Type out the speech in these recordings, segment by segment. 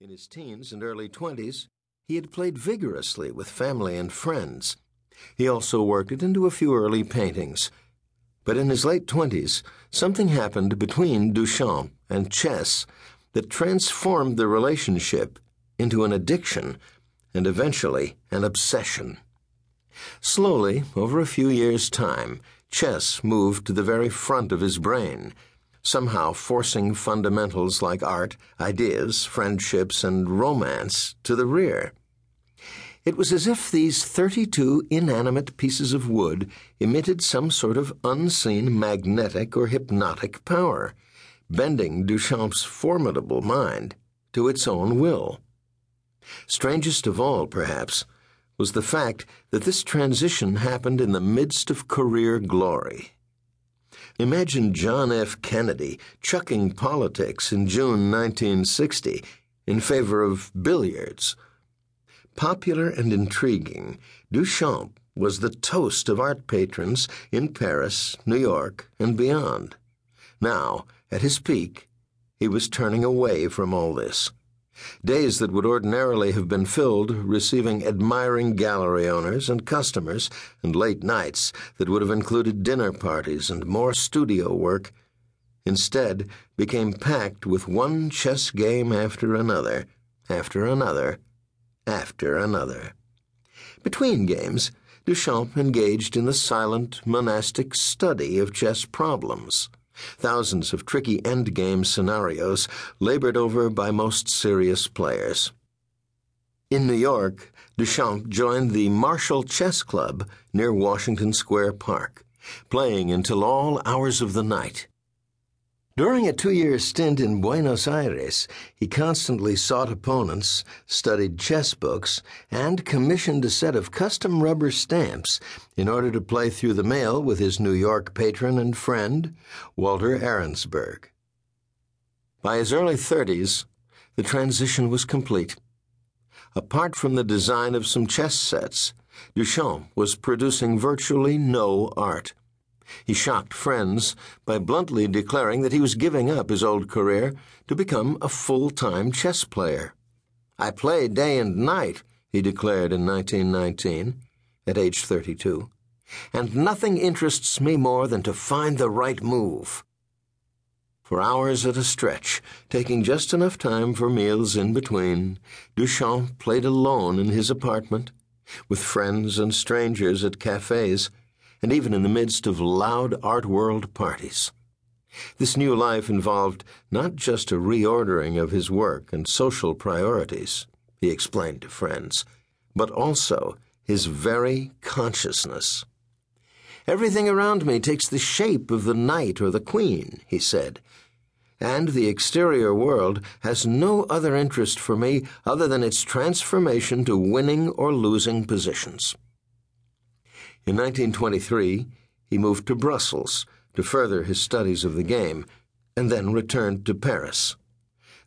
In his teens and early 20s, he had played vigorously with family and friends. He also worked it into a few early paintings. But in his late 20s, something happened between Duchamp and chess that transformed the relationship into an addiction and eventually an obsession. Slowly, over a few years' time, chess moved to the very front of his brain somehow forcing fundamentals like art, ideas, friendships, and romance to the rear. It was as if these 32 inanimate pieces of wood emitted some sort of unseen magnetic or hypnotic power, bending Duchamp's formidable mind to its own will. Strangest of all, perhaps, was the fact that this transition happened in the midst of career glory. Imagine John F. Kennedy chucking politics in June 1960 in favor of billiards. Popular and intriguing, Duchamp was the toast of art patrons in Paris, New York, and beyond. Now, at his peak, he was turning away from all this. Days that would ordinarily have been filled receiving admiring gallery owners and customers, and late nights that would have included dinner parties and more studio work, instead became packed with one chess game after another, after another, after another. Between games, Duchamp engaged in the silent, monastic study of chess problems thousands of tricky endgame scenarios labored over by most serious players. In New York, Duchamp joined the Marshall Chess Club near Washington Square Park, playing until all hours of the night. During a two year stint in Buenos Aires, he constantly sought opponents, studied chess books, and commissioned a set of custom rubber stamps in order to play through the mail with his New York patron and friend, Walter Arensberg. By his early 30s, the transition was complete. Apart from the design of some chess sets, Duchamp was producing virtually no art. He shocked friends by bluntly declaring that he was giving up his old career to become a full time chess player. I play day and night, he declared in 1919, at age 32, and nothing interests me more than to find the right move. For hours at a stretch, taking just enough time for meals in between, Duchamp played alone in his apartment, with friends and strangers at cafes and even in the midst of loud art world parties. This new life involved not just a reordering of his work and social priorities, he explained to friends, but also his very consciousness. Everything around me takes the shape of the knight or the queen, he said, and the exterior world has no other interest for me other than its transformation to winning or losing positions. In 1923, he moved to Brussels to further his studies of the game, and then returned to Paris.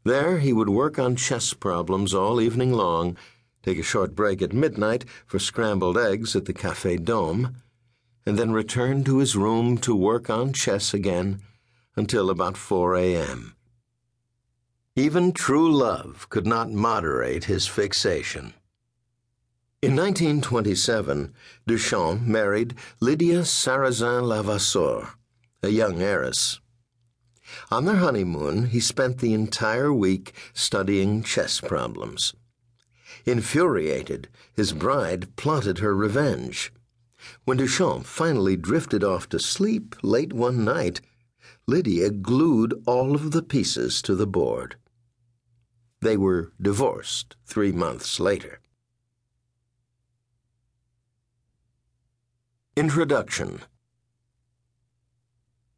There, he would work on chess problems all evening long, take a short break at midnight for scrambled eggs at the Café Dôme, and then return to his room to work on chess again until about 4 a.m. Even true love could not moderate his fixation. In 1927, Duchamp married Lydia Sarrazin Levasseur, a young heiress. On their honeymoon, he spent the entire week studying chess problems. Infuriated, his bride plotted her revenge. When Duchamp finally drifted off to sleep late one night, Lydia glued all of the pieces to the board. They were divorced three months later. Introduction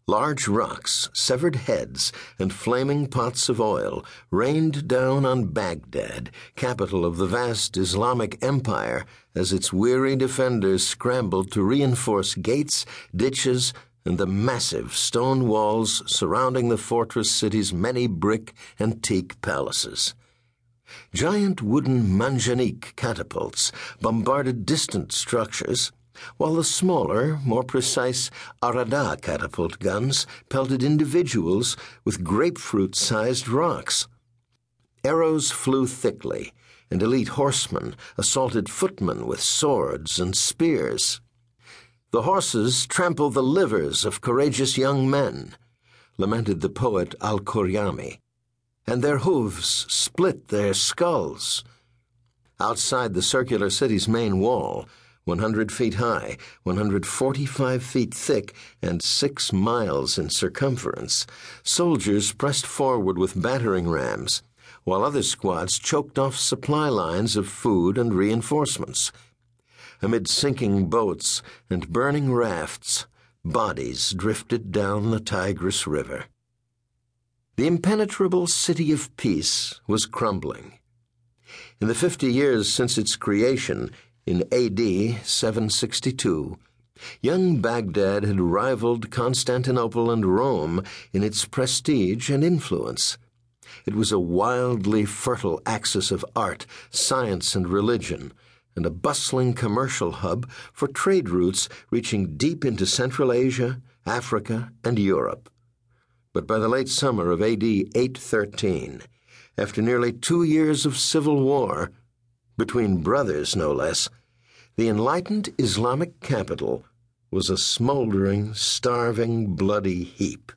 Large rocks, severed heads, and flaming pots of oil rained down on Baghdad, capital of the vast Islamic empire, as its weary defenders scrambled to reinforce gates, ditches, and the massive stone walls surrounding the fortress city's many brick and teak palaces. Giant wooden manjanik catapults bombarded distant structures while the smaller, more precise Arada catapult guns pelted individuals with grapefruit sized rocks. arrows flew thickly, and elite horsemen assaulted footmen with swords and spears. The horses trample the livers of courageous young men, lamented the poet Al Khuraymi, and their hooves split their skulls. Outside the circular city's main wall, 100 feet high, 145 feet thick, and six miles in circumference, soldiers pressed forward with battering rams, while other squads choked off supply lines of food and reinforcements. Amid sinking boats and burning rafts, bodies drifted down the Tigris River. The impenetrable city of peace was crumbling. In the fifty years since its creation, in AD 762, young Baghdad had rivaled Constantinople and Rome in its prestige and influence. It was a wildly fertile axis of art, science, and religion and a bustling commercial hub for trade routes reaching deep into Central Asia, Africa, and Europe. But by the late summer of AD 813, after nearly two years of civil war, between brothers no less, the enlightened Islamic capital was a smoldering, starving, bloody heap.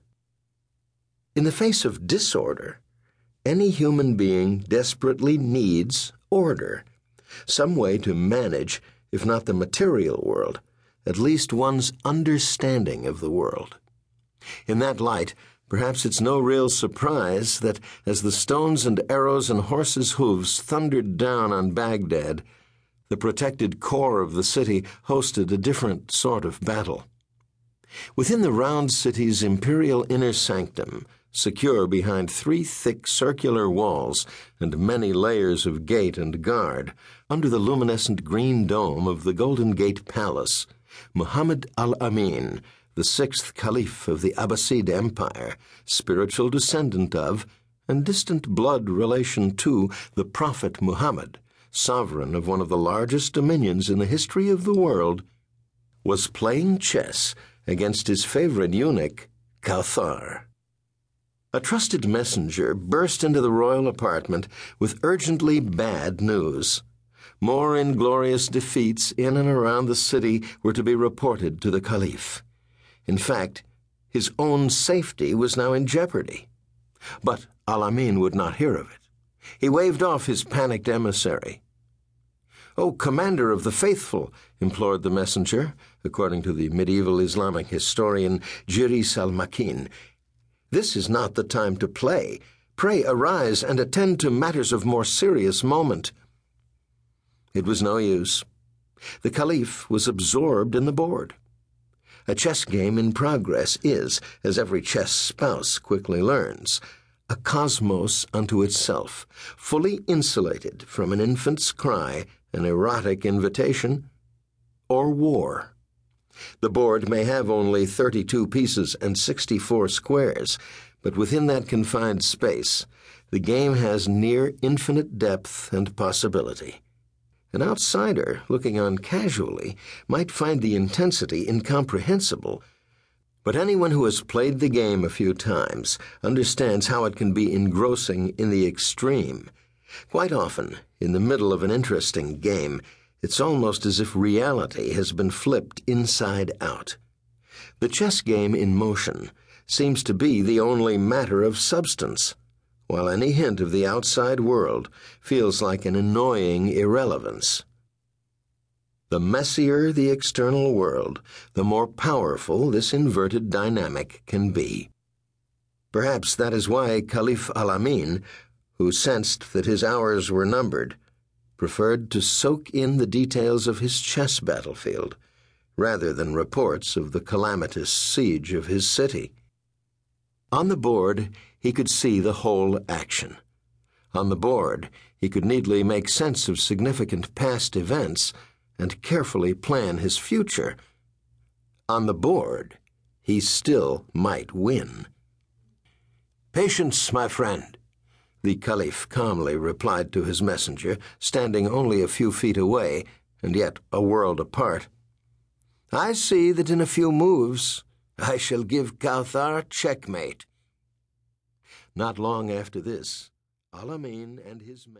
In the face of disorder, any human being desperately needs order some way to manage, if not the material world, at least one's understanding of the world. In that light, perhaps it's no real surprise that as the stones and arrows and horses' hooves thundered down on Baghdad, the protected core of the city hosted a different sort of battle. Within the round city's imperial inner sanctum, secure behind three thick circular walls and many layers of gate and guard, under the luminescent green dome of the Golden Gate Palace, Muhammad al Amin, the sixth caliph of the Abbasid Empire, spiritual descendant of, and distant blood relation to, the Prophet Muhammad, sovereign of one of the largest dominions in the history of the world, was playing chess against his favorite eunuch, Kawthar. A trusted messenger burst into the royal apartment with urgently bad news. More inglorious defeats in and around the city were to be reported to the Caliph. In fact, his own safety was now in jeopardy. But Al-Amin would not hear of it. He waved off his panicked emissary. O commander of the faithful, implored the messenger, according to the medieval Islamic historian Jirjis al-Makin, this is not the time to play. Pray arise and attend to matters of more serious moment. It was no use. The Caliph was absorbed in the board. A chess game in progress is, as every chess spouse quickly learns, a cosmos unto itself, fully insulated from an infant's cry, an erotic invitation, or war. The board may have only 32 pieces and 64 squares, but within that confined space, the game has near infinite depth and possibility. An outsider, looking on casually, might find the intensity incomprehensible. But anyone who has played the game a few times understands how it can be engrossing in the extreme. Quite often, in the middle of an interesting game, it's almost as if reality has been flipped inside out. The chess game in motion seems to be the only matter of substance, while any hint of the outside world feels like an annoying irrelevance. The messier the external world, the more powerful this inverted dynamic can be. Perhaps that is why Caliph Al-Amin, who sensed that his hours were numbered, preferred to soak in the details of his chess battlefield rather than reports of the calamitous siege of his city. On the board, he could see the whole action. On the board, he could neatly make sense of significant past events and carefully plan his future. On the board, he still might win. Patience, my friend, the Caliph calmly replied to his messenger, standing only a few feet away, and yet a world apart. I see that in a few moves I shall give Kawthar checkmate. Not long after this, Al-Amin and his men.